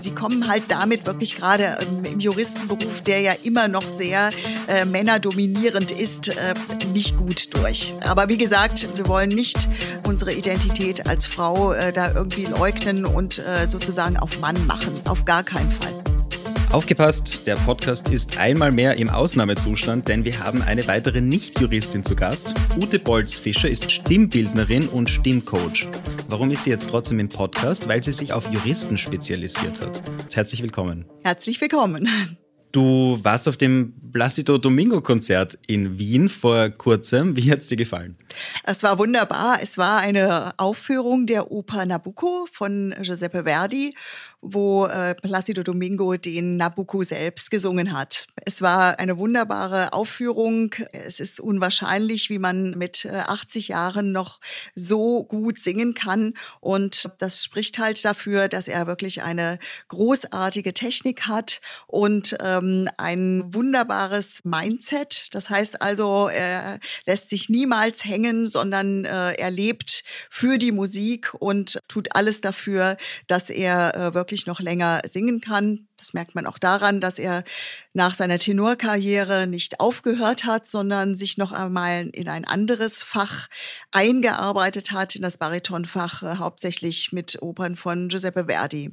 Sie kommen halt damit wirklich gerade ähm, im Juristenberuf, der ja immer noch sehr äh, männerdominierend ist, äh, nicht gut durch. Aber wie gesagt, wir wollen nicht unsere Identität als Frau äh, da irgendwie leugnen und äh, sozusagen auf Mann machen. Auf gar keinen Fall. Aufgepasst, der Podcast ist einmal mehr im Ausnahmezustand, denn wir haben eine weitere Nicht-Juristin zu Gast. Ute Bolz-Fischer ist Stimmbildnerin und Stimmcoach. Warum ist sie jetzt trotzdem im Podcast? Weil sie sich auf Juristen spezialisiert hat. Herzlich willkommen. Herzlich willkommen. Du warst auf dem Placido Domingo Konzert in Wien vor kurzem. Wie hat es dir gefallen? Es war wunderbar. Es war eine Aufführung der Oper Nabucco von Giuseppe Verdi wo äh, Placido Domingo den Nabucco selbst gesungen hat. Es war eine wunderbare Aufführung. Es ist unwahrscheinlich, wie man mit äh, 80 Jahren noch so gut singen kann. Und das spricht halt dafür, dass er wirklich eine großartige Technik hat und ähm, ein wunderbares Mindset. Das heißt also, er lässt sich niemals hängen, sondern äh, er lebt für die Musik und tut alles dafür, dass er äh, wirklich wirklich noch länger singen kann. Das merkt man auch daran, dass er nach seiner Tenorkarriere nicht aufgehört hat, sondern sich noch einmal in ein anderes Fach eingearbeitet hat, in das Baritonfach, äh, hauptsächlich mit Opern von Giuseppe Verdi.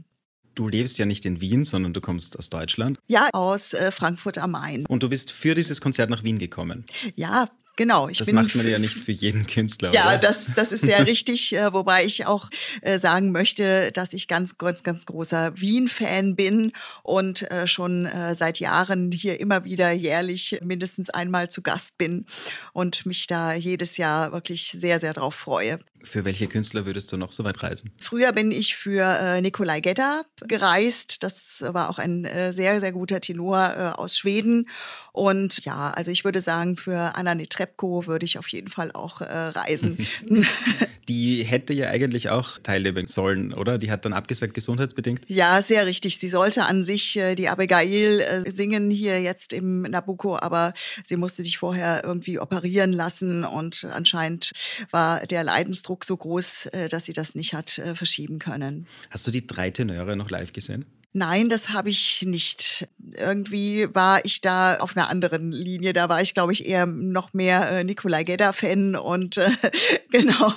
Du lebst ja nicht in Wien, sondern du kommst aus Deutschland. Ja, aus äh, Frankfurt am Main. Und du bist für dieses Konzert nach Wien gekommen. Ja, Genau. Ich das macht man ja nicht für jeden Künstler. Ja, oder? Das, das ist sehr richtig. Äh, wobei ich auch äh, sagen möchte, dass ich ganz, ganz, ganz großer Wien-Fan bin und äh, schon äh, seit Jahren hier immer wieder jährlich mindestens einmal zu Gast bin und mich da jedes Jahr wirklich sehr, sehr drauf freue. Für welche Künstler würdest du noch so weit reisen? Früher bin ich für äh, Nikolai Gedda gereist. Das war auch ein äh, sehr, sehr guter Tenor äh, aus Schweden. Und ja, also ich würde sagen, für Anna Netrebko würde ich auf jeden Fall auch äh, reisen. Die hätte ja eigentlich auch teilnehmen sollen, oder? Die hat dann abgesagt, gesundheitsbedingt? Ja, sehr richtig. Sie sollte an sich äh, die Abigail äh, singen hier jetzt im Nabucco, aber sie musste sich vorher irgendwie operieren lassen und anscheinend war der Leidensdruck Druck so groß, äh, dass sie das nicht hat äh, verschieben können. Hast du die drei Tenöre noch live gesehen? Nein, das habe ich nicht. Irgendwie war ich da auf einer anderen Linie. Da war ich, glaube ich, eher noch mehr äh, Nikolai Gedda-Fan und äh, genau.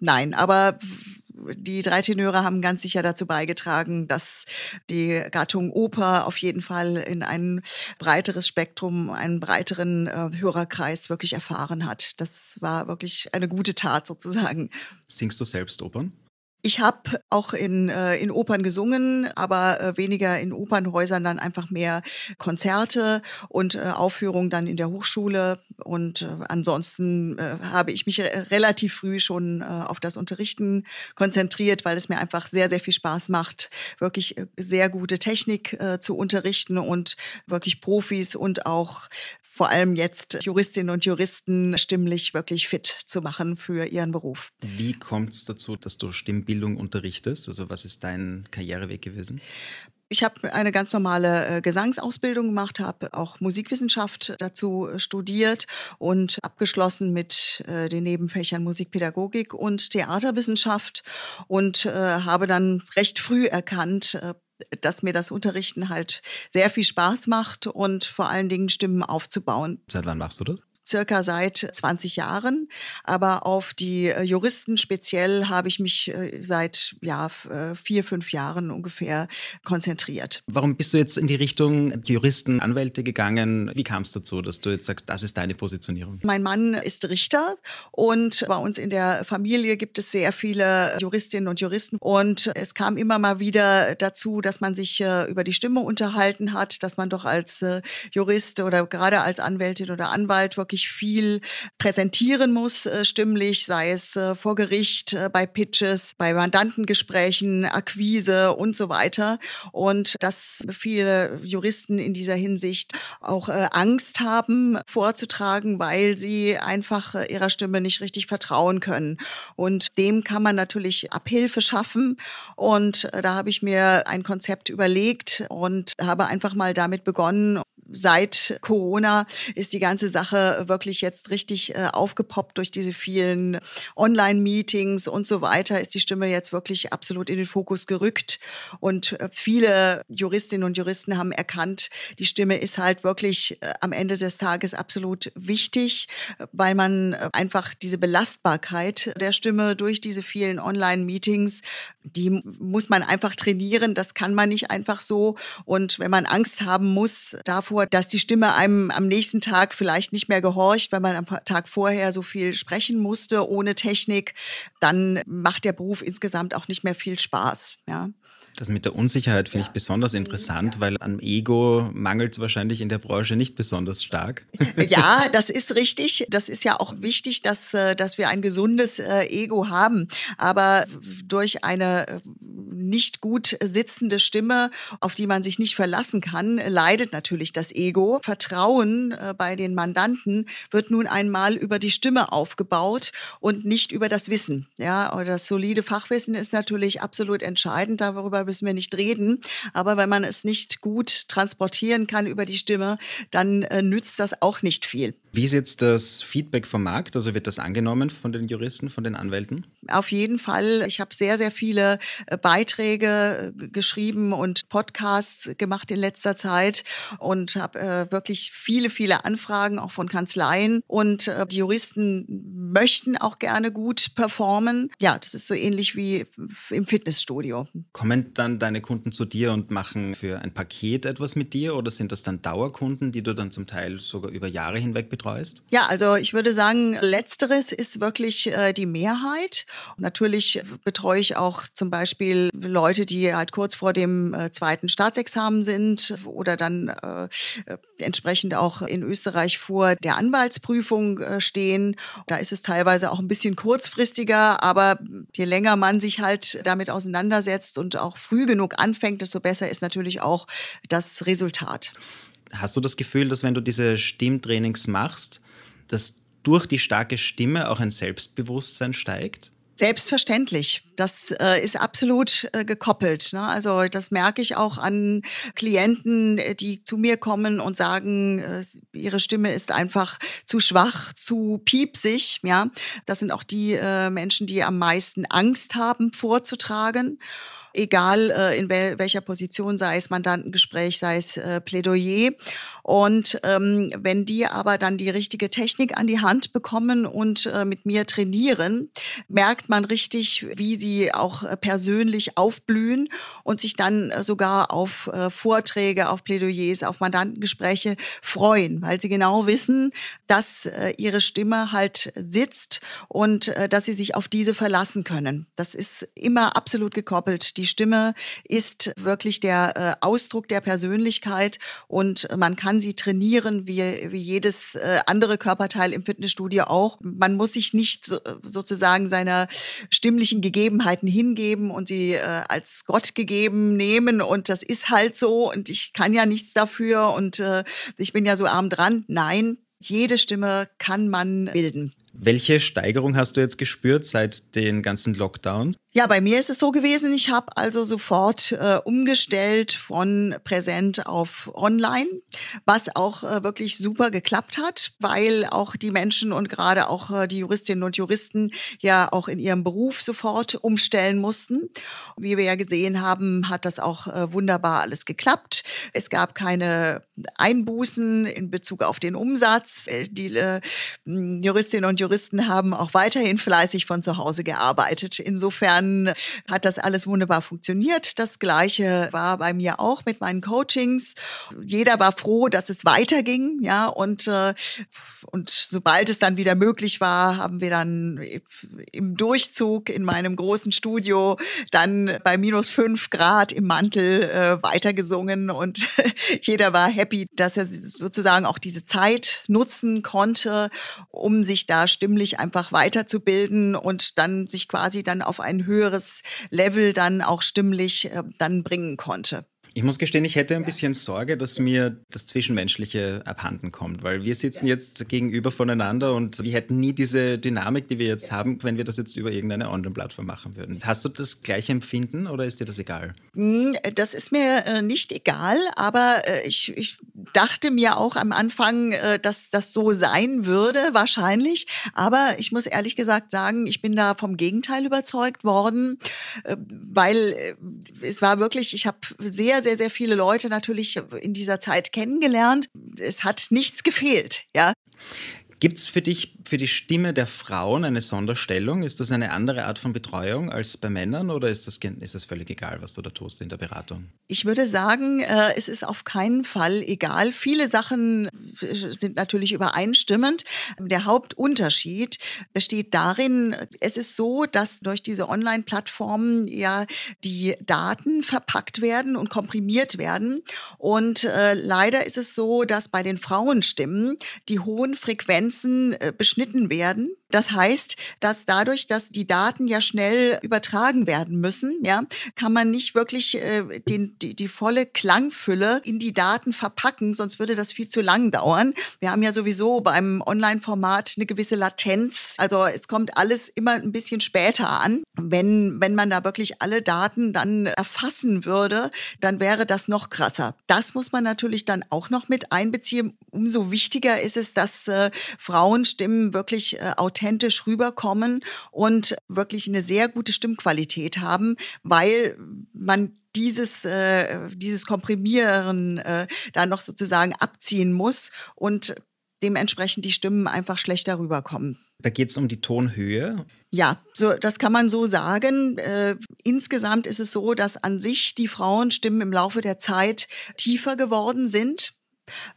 Nein, aber die drei Tenöre haben ganz sicher dazu beigetragen, dass die Gattung Oper auf jeden Fall in ein breiteres Spektrum, einen breiteren äh, Hörerkreis wirklich erfahren hat. Das war wirklich eine gute Tat sozusagen. Singst du selbst Opern? Ich habe auch in, äh, in Opern gesungen, aber äh, weniger in Opernhäusern, dann einfach mehr Konzerte und äh, Aufführungen dann in der Hochschule. Und äh, ansonsten äh, habe ich mich re relativ früh schon äh, auf das Unterrichten konzentriert, weil es mir einfach sehr, sehr viel Spaß macht, wirklich äh, sehr gute Technik äh, zu unterrichten und wirklich Profis und auch vor allem jetzt Juristinnen und Juristen stimmlich wirklich fit zu machen für ihren Beruf. Wie kommt es dazu, dass du Stimmbildung unterrichtest? Also was ist dein Karriereweg gewesen? Ich habe eine ganz normale äh, Gesangsausbildung gemacht, habe auch Musikwissenschaft dazu studiert und abgeschlossen mit äh, den Nebenfächern Musikpädagogik und Theaterwissenschaft und äh, habe dann recht früh erkannt, dass mir das Unterrichten halt sehr viel Spaß macht und vor allen Dingen Stimmen aufzubauen. Seit wann machst du das? Circa seit 20 Jahren. Aber auf die äh, Juristen speziell habe ich mich äh, seit ja, äh, vier, fünf Jahren ungefähr konzentriert. Warum bist du jetzt in die Richtung Juristen, Anwälte gegangen? Wie kam es dazu, dass du jetzt sagst, das ist deine Positionierung? Mein Mann ist Richter und bei uns in der Familie gibt es sehr viele Juristinnen und Juristen. Und es kam immer mal wieder dazu, dass man sich über die Stimme unterhalten hat, dass man doch als Jurist oder gerade als Anwältin oder Anwalt wirklich unglaublich viel präsentieren muss, äh, stimmlich, sei es äh, vor Gericht, äh, bei Pitches, bei Mandantengesprächen, Akquise und so weiter. Und dass viele Juristen in dieser Hinsicht auch Angst haben, vorzutragen, weil sie einfach ihrer Stimme nicht richtig vertrauen können. Und dem kann man natürlich Abhilfe schaffen. Und da habe ich mir ein Konzept überlegt und habe einfach mal damit begonnen, seit Corona ist die ganze Sache wirklich jetzt richtig äh, aufgepoppt durch diese vielen Online-Meetings und so weiter, ist die Stimme jetzt wirklich absolut in den Fokus gerückt. Und äh, viele Juristinnen und Juristen haben erkannt, die Stimme ist halt wirklich äh, am Ende des Tages absolut wichtig, weil man äh, einfach diese Belastbarkeit der Stimme durch diese vielen Online-Meetings, die muss man einfach trainieren. Das kann man nicht einfach so. Und wenn man Angst haben muss davor, dass die Stimme einem am nächsten Tag vielleicht nicht mehr gehorcht, weil man am Tag vorher so viel sprechen musste ohne Technik, dann macht der Beruf insgesamt auch nicht mehr viel Spaß. Ja. Das mit der Unsicherheit finde ich besonders interessant, weil am Ego mangelt es wahrscheinlich in der Branche nicht besonders stark. Ja, das ist richtig. Das ist ja auch wichtig, dass, äh, dass wir ein gesundes äh, Ego haben. Aber durch eine äh, nicht gut sitzende Stimme, auf die man sich nicht verlassen kann, leidet natürlich das Ego. Vertrauen bei den Mandanten wird nun einmal über die Stimme aufgebaut und nicht über das Wissen. Ja, das solide Fachwissen ist natürlich absolut entscheidend. Darüber darüber müssen wir nicht reden. Aber wenn man es nicht gut transportieren kann über die Stimme, dann äh, nützt das auch nicht viel. Wie ist jetzt das Feedback vom Markt? Also wird das angenommen von den Juristen, von den Anwälten? Auf jeden Fall. Ich habe sehr, sehr viele äh, Beiträge äh, geschrieben und Podcasts gemacht in letzter Zeit und habe äh, wirklich viele, viele Anfragen auch von Kanzleien. Und äh, die Juristen möchten auch gerne gut performen. Ja, das ist so ähnlich wie im Fitnessstudio. Kommen dann deine Kunden zu dir und machen für ein Paket etwas mit dir oder sind das dann Dauerkunden, die du dann zum Teil sogar über Jahre hinweg betreust? Betreust? Ja, also ich würde sagen, letzteres ist wirklich äh, die Mehrheit. Und natürlich betreue ich auch zum Beispiel Leute, die halt kurz vor dem äh, zweiten Staatsexamen sind oder dann äh, entsprechend auch in Österreich vor der Anwaltsprüfung äh, stehen. Da ist es teilweise auch ein bisschen kurzfristiger, aber je länger man sich halt damit auseinandersetzt und auch früh genug anfängt, desto besser ist natürlich auch das Resultat. Hast du das Gefühl, dass wenn du diese Stimmtrainings machst, dass durch die starke Stimme auch ein Selbstbewusstsein steigt? Selbstverständlich. Das äh, ist absolut äh, gekoppelt. Ne? Also das merke ich auch an Klienten, die zu mir kommen und sagen, äh, ihre Stimme ist einfach zu schwach, zu piepsig. Ja, das sind auch die äh, Menschen, die am meisten Angst haben vorzutragen egal äh, in wel welcher Position, sei es Mandantengespräch, sei es äh, Plädoyer. Und ähm, wenn die aber dann die richtige Technik an die Hand bekommen und äh, mit mir trainieren, merkt man richtig, wie sie auch äh, persönlich aufblühen und sich dann äh, sogar auf äh, Vorträge, auf Plädoyers, auf Mandantengespräche freuen, weil sie genau wissen, dass ihre Stimme halt sitzt und dass sie sich auf diese verlassen können. Das ist immer absolut gekoppelt. Die Stimme ist wirklich der Ausdruck der Persönlichkeit und man kann sie trainieren wie, wie jedes andere Körperteil im Fitnessstudio auch. Man muss sich nicht so, sozusagen seiner stimmlichen Gegebenheiten hingeben und sie äh, als Gott gegeben nehmen und das ist halt so und ich kann ja nichts dafür und äh, ich bin ja so arm dran. Nein, jede Stimme kann man bilden. Welche Steigerung hast du jetzt gespürt seit den ganzen Lockdowns? Ja, bei mir ist es so gewesen, ich habe also sofort äh, umgestellt von präsent auf online, was auch äh, wirklich super geklappt hat, weil auch die Menschen und gerade auch äh, die Juristinnen und Juristen ja auch in ihrem Beruf sofort umstellen mussten. Wie wir ja gesehen haben, hat das auch äh, wunderbar alles geklappt. Es gab keine Einbußen in Bezug auf den Umsatz. Äh, die äh, Juristinnen und Juristen haben auch weiterhin fleißig von zu Hause gearbeitet. Insofern dann hat das alles wunderbar funktioniert. Das Gleiche war bei mir auch mit meinen Coachings. Jeder war froh, dass es weiterging, ja, und, äh, und sobald es dann wieder möglich war, haben wir dann im Durchzug in meinem großen Studio dann bei minus fünf Grad im Mantel äh, weitergesungen und jeder war happy, dass er sozusagen auch diese Zeit nutzen konnte, um sich da stimmlich einfach weiterzubilden und dann sich quasi dann auf einen höheres Level dann auch stimmlich äh, dann bringen konnte. Ich muss gestehen, ich hätte ein bisschen Sorge, dass mir das Zwischenmenschliche abhanden kommt, weil wir sitzen jetzt gegenüber voneinander und wir hätten nie diese Dynamik, die wir jetzt haben, wenn wir das jetzt über irgendeine Online-Plattform machen würden. Hast du das gleiche Empfinden oder ist dir das egal? Hm, das ist mir äh, nicht egal, aber äh, ich, ich dachte mir auch am Anfang, äh, dass das so sein würde, wahrscheinlich. Aber ich muss ehrlich gesagt sagen, ich bin da vom Gegenteil überzeugt worden, weil es war wirklich, ich habe sehr, sehr, sehr viele Leute natürlich in dieser Zeit kennengelernt. Es hat nichts gefehlt, ja. Gibt es für dich, für die Stimme der Frauen eine Sonderstellung? Ist das eine andere Art von Betreuung als bei Männern oder ist das, ist das völlig egal, was du da tust in der Beratung? Ich würde sagen, äh, es ist auf keinen Fall egal. Viele Sachen sind natürlich übereinstimmend. Der Hauptunterschied besteht darin, es ist so, dass durch diese Online-Plattformen ja die Daten verpackt werden und komprimiert werden. Und äh, leider ist es so, dass bei den Frauenstimmen die hohen Frequenzen Grenzen äh, beschnitten werden. Das heißt, dass dadurch, dass die Daten ja schnell übertragen werden müssen, ja, kann man nicht wirklich äh, den, die, die volle Klangfülle in die Daten verpacken, sonst würde das viel zu lang dauern. Wir haben ja sowieso beim Online-Format eine gewisse Latenz. Also es kommt alles immer ein bisschen später an. Wenn, wenn man da wirklich alle Daten dann erfassen würde, dann wäre das noch krasser. Das muss man natürlich dann auch noch mit einbeziehen. Umso wichtiger ist es, dass äh, Frauenstimmen wirklich äh, authentisch rüberkommen und wirklich eine sehr gute Stimmqualität haben, weil man dieses, äh, dieses Komprimieren äh, da noch sozusagen abziehen muss und dementsprechend die Stimmen einfach schlechter rüberkommen. Da geht es um die Tonhöhe. Ja, so, das kann man so sagen. Äh, insgesamt ist es so, dass an sich die Frauenstimmen im Laufe der Zeit tiefer geworden sind.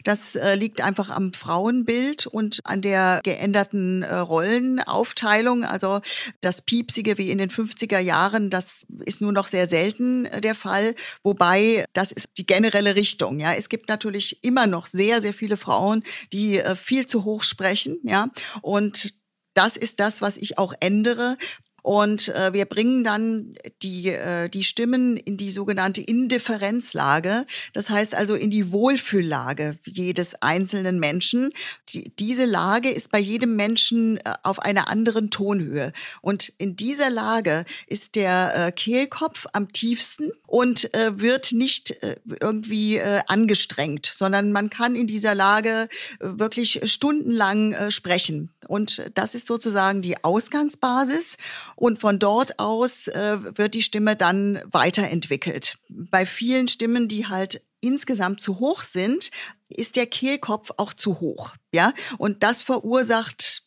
Das äh, liegt einfach am Frauenbild und an der geänderten äh, Rollenaufteilung. Also das Piepsige wie in den 50er Jahren, das ist nur noch sehr selten äh, der Fall. Wobei das ist die generelle Richtung. Ja, es gibt natürlich immer noch sehr, sehr viele Frauen, die äh, viel zu hoch sprechen. Ja, und das ist das, was ich auch ändere. Und äh, wir bringen dann die, äh, die Stimmen in die sogenannte Indifferenzlage, das heißt also in die Wohlfühllage jedes einzelnen Menschen. Die, diese Lage ist bei jedem Menschen äh, auf einer anderen Tonhöhe. Und in dieser Lage ist der äh, Kehlkopf am tiefsten und äh, wird nicht äh, irgendwie äh, angestrengt, sondern man kann in dieser Lage äh, wirklich stundenlang äh, sprechen. Und das ist sozusagen die Ausgangsbasis. Und von dort aus äh, wird die Stimme dann weiterentwickelt. Bei vielen Stimmen, die halt insgesamt zu hoch sind, ist der Kehlkopf auch zu hoch. Ja, und das verursacht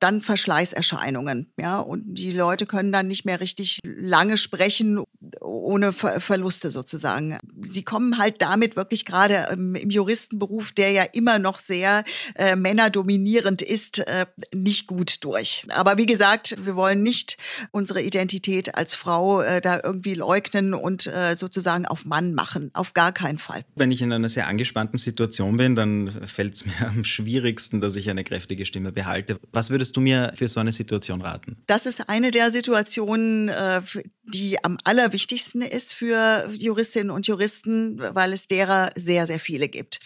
dann Verschleißerscheinungen. Ja, und die Leute können dann nicht mehr richtig lange sprechen, ohne Ver Verluste sozusagen. Sie kommen halt damit wirklich gerade ähm, im Juristenberuf, der ja immer noch sehr äh, männerdominierend ist, äh, nicht gut durch. Aber wie gesagt, wir wollen nicht unsere Identität als Frau äh, da irgendwie leugnen und äh, sozusagen auf Mann machen. Auf gar keinen Fall. Wenn ich in einer sehr angespannten Situation bin, dann fällt es mir am schwierigsten, dass ich eine kräftige Stimme behalte. Was würdest du mir für so eine Situation raten? Das ist eine der Situationen, äh, die am allerwichtigsten ist für Juristinnen und Juristen, weil es derer sehr, sehr viele gibt.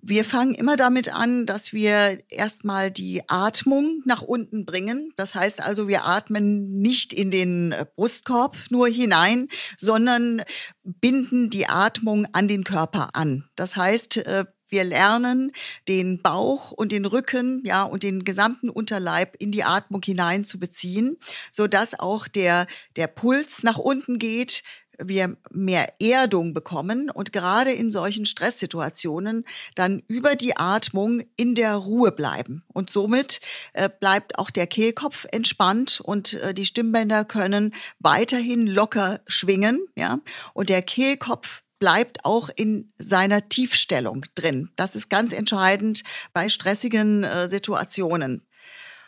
Wir fangen immer damit an, dass wir erstmal die Atmung nach unten bringen. Das heißt also, wir atmen nicht in den Brustkorb nur hinein, sondern binden die Atmung an den Körper an. Das heißt, äh, wir lernen, den Bauch und den Rücken, ja, und den gesamten Unterleib in die Atmung hinein zu beziehen, so dass auch der, der Puls nach unten geht, wir mehr Erdung bekommen und gerade in solchen Stresssituationen dann über die Atmung in der Ruhe bleiben. Und somit äh, bleibt auch der Kehlkopf entspannt und äh, die Stimmbänder können weiterhin locker schwingen, ja, und der Kehlkopf bleibt auch in seiner Tiefstellung drin. Das ist ganz entscheidend bei stressigen äh, Situationen.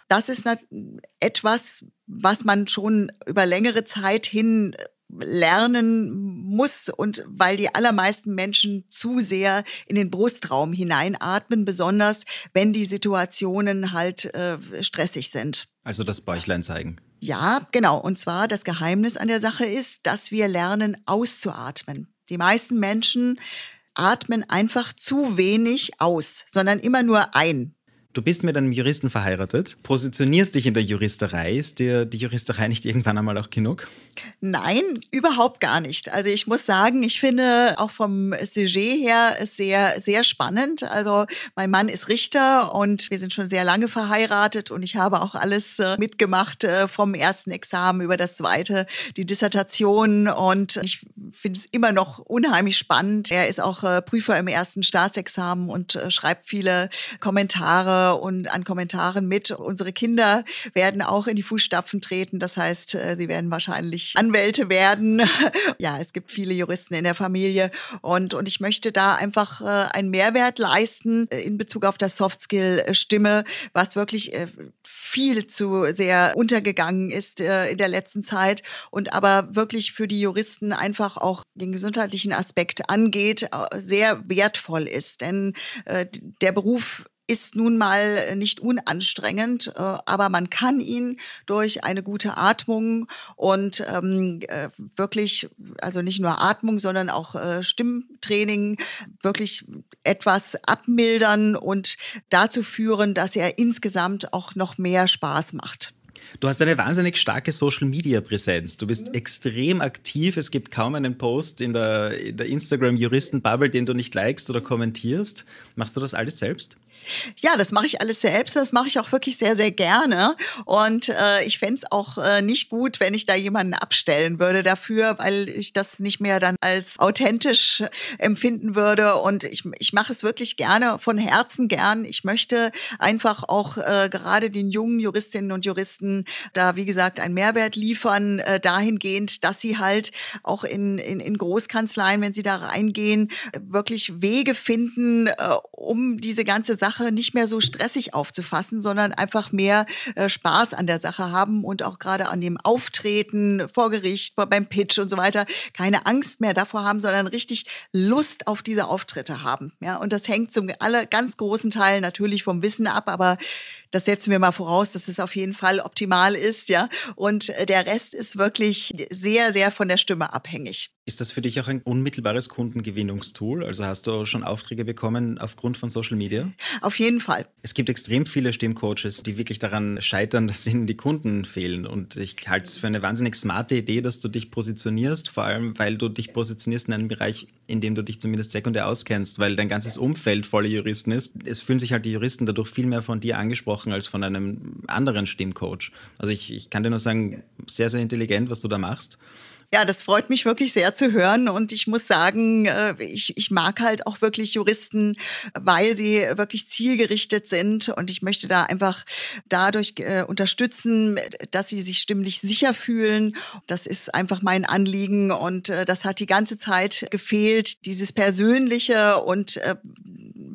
Das ist etwas, was man schon über längere Zeit hin äh, lernen muss und weil die allermeisten Menschen zu sehr in den Brustraum hineinatmen, besonders wenn die Situationen halt äh, stressig sind. Also das Bäuchlein zeigen. Ja, genau. Und zwar das Geheimnis an der Sache ist, dass wir lernen auszuatmen. Die meisten Menschen atmen einfach zu wenig aus, sondern immer nur ein. Du bist mit einem Juristen verheiratet, positionierst dich in der Juristerei. Ist dir die Juristerei nicht irgendwann einmal auch genug? Nein, überhaupt gar nicht. Also ich muss sagen, ich finde auch vom Sujet her sehr, sehr spannend. Also mein Mann ist Richter und wir sind schon sehr lange verheiratet und ich habe auch alles äh, mitgemacht äh, vom ersten Examen über das zweite, die Dissertation und ich finde es immer noch unheimlich spannend. Er ist auch äh, Prüfer im ersten Staatsexamen und schreibt viele Kommentare und an Kommentaren mit. Unsere Kinder werden auch in die Fußstapfen treten. Das heißt, äh, sie werden wahrscheinlich Anwälte werden. ja, es gibt viele Juristen in der Familie und, und ich möchte da einfach äh, einen Mehrwert leisten äh, in Bezug auf das Softskill-Stimme, was wirklich viel zu sehr untergegangen ist in der letzten Zeit und aber wirklich für die Juristen einfach auch den gesundheitlichen Aspekt angeht, sehr wertvoll ist. Denn der Beruf ist nun mal nicht unanstrengend, äh, aber man kann ihn durch eine gute Atmung und ähm, äh, wirklich, also nicht nur Atmung, sondern auch äh, Stimmtraining wirklich etwas abmildern und dazu führen, dass er insgesamt auch noch mehr Spaß macht. Du hast eine wahnsinnig starke Social-Media-Präsenz. Du bist mhm. extrem aktiv. Es gibt kaum einen Post in der, in der Instagram-Juristen-Bubble, den du nicht likest oder kommentierst. Machst du das alles selbst? Ja, das mache ich alles selbst. Das mache ich auch wirklich sehr, sehr gerne. Und äh, ich fände es auch äh, nicht gut, wenn ich da jemanden abstellen würde dafür, weil ich das nicht mehr dann als authentisch empfinden würde. Und ich, ich mache es wirklich gerne, von Herzen gern. Ich möchte einfach auch äh, gerade den jungen Juristinnen und Juristen da, wie gesagt, einen Mehrwert liefern, äh, dahingehend, dass sie halt auch in, in, in Großkanzleien, wenn sie da reingehen, wirklich Wege finden, äh, um diese ganze Sache Sache nicht mehr so stressig aufzufassen, sondern einfach mehr äh, Spaß an der Sache haben und auch gerade an dem Auftreten vor Gericht, beim Pitch und so weiter keine Angst mehr davor haben, sondern richtig Lust auf diese Auftritte haben. Ja, und das hängt zum aller ganz großen Teil natürlich vom Wissen ab, aber das setzen wir mal voraus, dass es auf jeden Fall optimal ist, ja. Und äh, der Rest ist wirklich sehr, sehr von der Stimme abhängig. Ist das für dich auch ein unmittelbares Kundengewinnungstool? Also hast du schon Aufträge bekommen aufgrund von Social Media? Auf jeden Fall. Es gibt extrem viele Stimmcoaches, die wirklich daran scheitern, dass ihnen die Kunden fehlen. Und ich halte es für eine wahnsinnig smarte Idee, dass du dich positionierst, vor allem weil du dich positionierst in einem Bereich, in dem du dich zumindest sekundär auskennst, weil dein ganzes Umfeld voller Juristen ist. Es fühlen sich halt die Juristen dadurch viel mehr von dir angesprochen als von einem anderen Stimmcoach. Also ich, ich kann dir nur sagen, sehr, sehr intelligent, was du da machst. Ja, das freut mich wirklich sehr zu hören. Und ich muss sagen, äh, ich, ich mag halt auch wirklich Juristen, weil sie wirklich zielgerichtet sind. Und ich möchte da einfach dadurch äh, unterstützen, dass sie sich stimmlich sicher fühlen. Das ist einfach mein Anliegen. Und äh, das hat die ganze Zeit gefehlt, dieses Persönliche und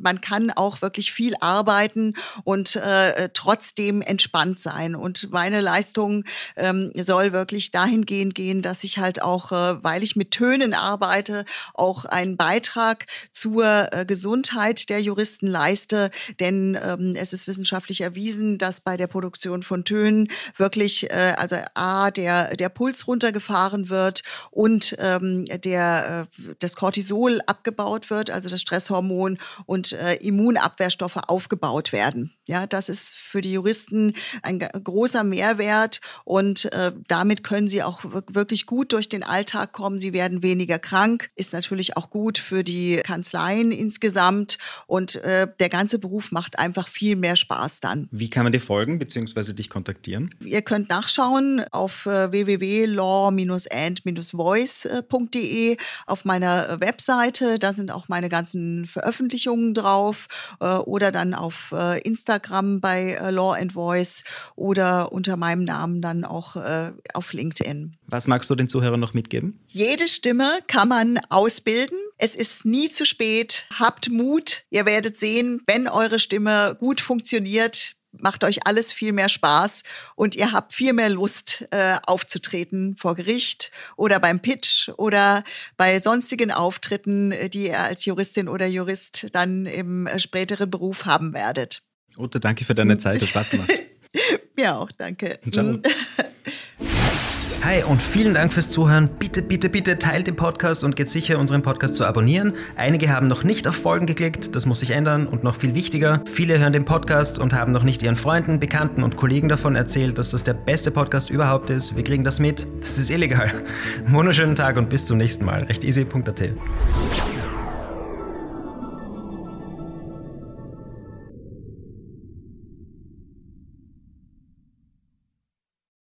man kann auch wirklich viel arbeiten und äh, trotzdem entspannt sein. Und meine Leistung ähm, soll wirklich dahingehend gehen, dass ich halt auch, äh, weil ich mit Tönen arbeite, auch einen Beitrag zur äh, Gesundheit der Juristen leiste. Denn ähm, es ist wissenschaftlich erwiesen, dass bei der Produktion von Tönen wirklich, äh, also A, der, der Puls runtergefahren wird und ähm, der, äh, das Cortisol abgebaut wird, also das Stresshormon und äh, Immunabwehrstoffe aufgebaut werden. Ja, das ist für die Juristen ein großer Mehrwert und äh, damit können sie auch wirklich gut durch den Alltag kommen. Sie werden weniger krank, ist natürlich auch gut für die Kanzleien insgesamt und äh, der ganze Beruf macht einfach viel mehr Spaß dann. Wie kann man dir folgen bzw. dich kontaktieren? Ihr könnt nachschauen auf äh, www.law-and-voice.de auf meiner Webseite. Da sind auch meine ganzen Veröffentlichungen drauf äh, oder dann auf äh, Instagram Instagram bei äh, Law and Voice oder unter meinem Namen dann auch äh, auf LinkedIn. Was magst du den Zuhörern noch mitgeben? Jede Stimme kann man ausbilden. Es ist nie zu spät. Habt Mut. Ihr werdet sehen, wenn eure Stimme gut funktioniert, macht euch alles viel mehr Spaß und ihr habt viel mehr Lust äh, aufzutreten vor Gericht oder beim Pitch oder bei sonstigen Auftritten, die ihr als Juristin oder Jurist dann im äh, späteren Beruf haben werdet. Ute, danke für deine Zeit. Hat Spaß gemacht. Mir auch, danke. Ciao. Hi und vielen Dank fürs Zuhören. Bitte, bitte, bitte teilt den Podcast und geht sicher, unseren Podcast zu abonnieren. Einige haben noch nicht auf Folgen geklickt, das muss sich ändern und noch viel wichtiger, viele hören den Podcast und haben noch nicht ihren Freunden, Bekannten und Kollegen davon erzählt, dass das der beste Podcast überhaupt ist. Wir kriegen das mit, das ist illegal. Wunderschönen Tag und bis zum nächsten Mal. Recht easy.at.